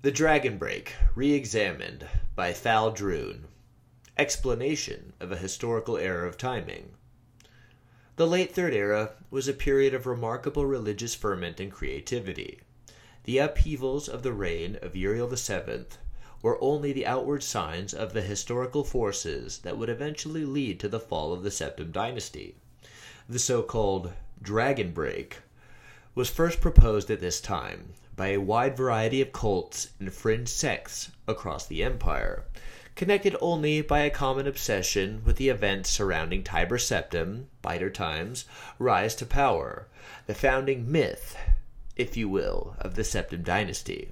The Dragon Break, re-examined by Fal Droon. Explanation of a historical error of timing. The late Third Era was a period of remarkable religious ferment and creativity. The upheavals of the reign of Uriel VII were only the outward signs of the historical forces that would eventually lead to the fall of the Septim dynasty. The so-called Dragon Break was first proposed at this time by a wide variety of cults and fringe sects across the empire, connected only by a common obsession with the events surrounding Tiber Septim, Biter Times, rise to power, the founding myth, if you will, of the Septim dynasty.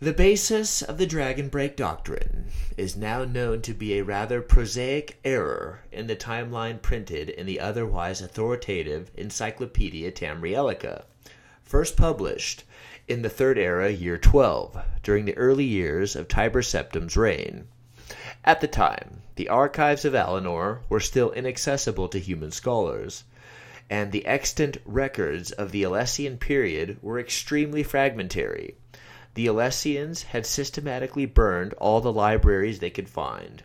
The basis of the Dragon Break doctrine is now known to be a rather prosaic error in the timeline printed in the otherwise authoritative Encyclopedia Tamrielica, first published in the Third Era, Year 12, during the early years of Tiber Septim's reign. At the time, the archives of Alinor were still inaccessible to human scholars, and the extant records of the Alessian period were extremely fragmentary the Alessians had systematically burned all the libraries they could find,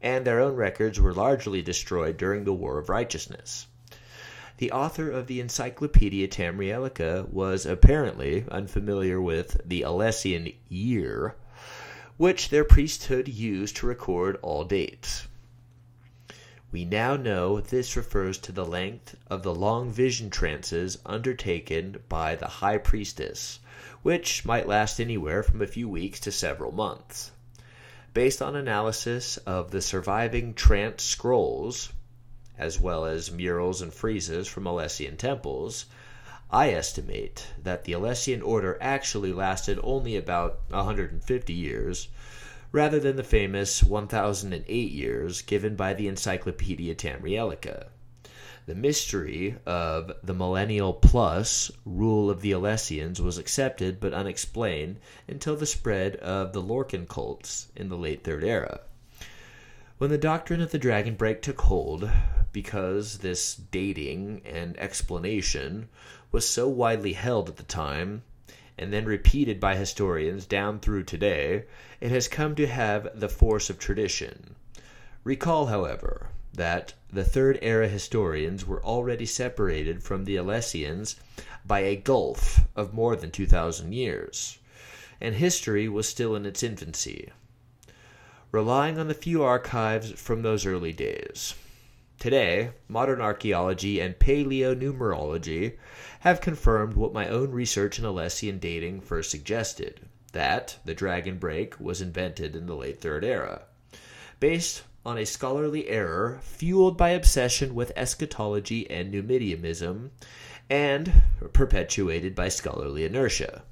and their own records were largely destroyed during the War of Righteousness. The author of the Encyclopedia Tamrielica was apparently unfamiliar with the Alessian year, which their priesthood used to record all dates. We now know this refers to the length of the long vision trances undertaken by the high priestess, which might last anywhere from a few weeks to several months. Based on analysis of the surviving trance scrolls, as well as murals and friezes from Alessian temples, I estimate that the Alessian order actually lasted only about 150 years, rather than the famous 1008 years given by the Encyclopedia Tamrielica the mystery of the millennial plus rule of the Alessians was accepted but unexplained until the spread of the Lorkhan cults in the late Third Era. When the doctrine of the dragon break took hold, because this dating and explanation was so widely held at the time, and then repeated by historians down through today, it has come to have the force of tradition. Recall, however, that the Third Era historians were already separated from the Alessians by a gulf of more than 2,000 years, and history was still in its infancy, relying on the few archives from those early days. Today, modern archaeology and paleonumerology have confirmed what my own research in Alessian dating first suggested that the dragon break was invented in the late Third Era. Based on a scholarly error fueled by obsession with eschatology and Numidianism, and perpetuated by scholarly inertia.